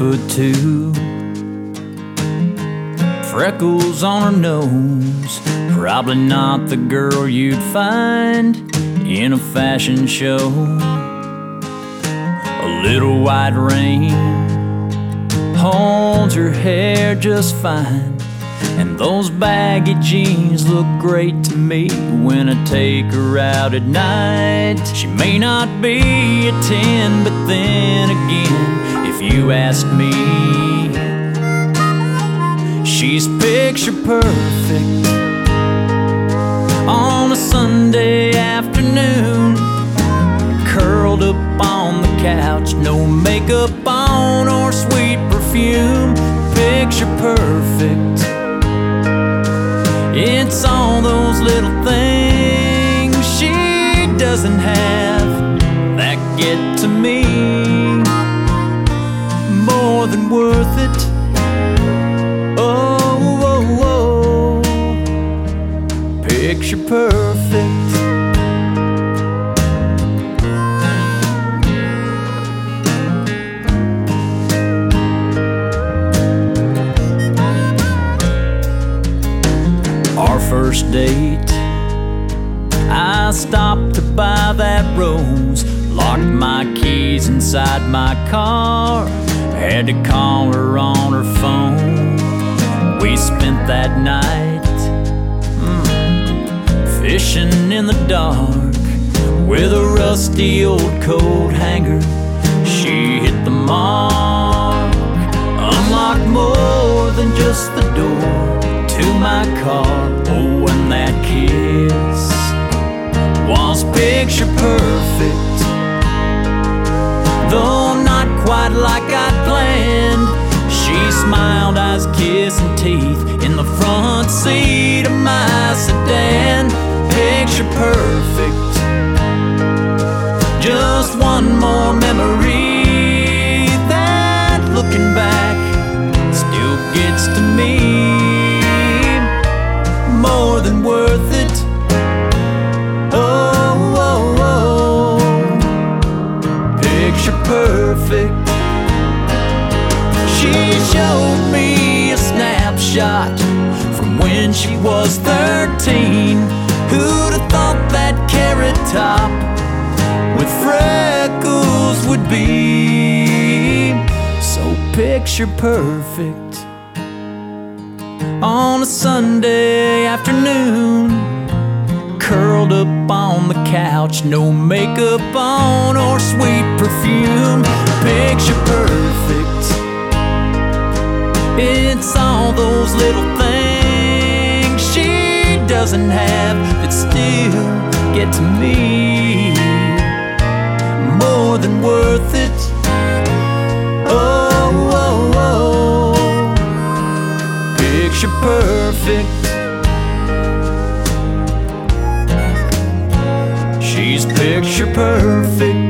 Foot two, freckles on her nose. Probably not the girl you'd find in a fashion show. A little white rain holds her hair just fine. And those baggy jeans look great to me when I take her out at night. She may not be a 10, but then again, you ask me, she's picture perfect. On a Sunday afternoon, curled up on the couch, no makeup on or sweet perfume, picture perfect. It's all those little things she doesn't have that get to me more than worth it. Oh, oh, oh. picture perfect. Our first date, I stopped to buy that rose. Locked my keys inside my car. Had to call her on her phone. We spent that night mm, fishing in the dark with a rusty old coat hanger. She hit the mark, unlocked more than just the door to my car. Oh, and that kiss was picture perfect. Smiled, eyes kissing teeth in the front seat of my sedan. Picture perfect. Just one more memory that looking back still gets to me more than worth it. Oh, oh, oh. picture perfect. Snapshot from when she was 13. Who'd have thought that carrot top with freckles would be so picture perfect? on a Sunday afternoon. Curled up on the couch, no makeup on or sweet perfume. Picture perfect. It's all those little things she doesn't have that still get to me. More than worth it. Oh, oh, oh picture perfect. She's picture perfect.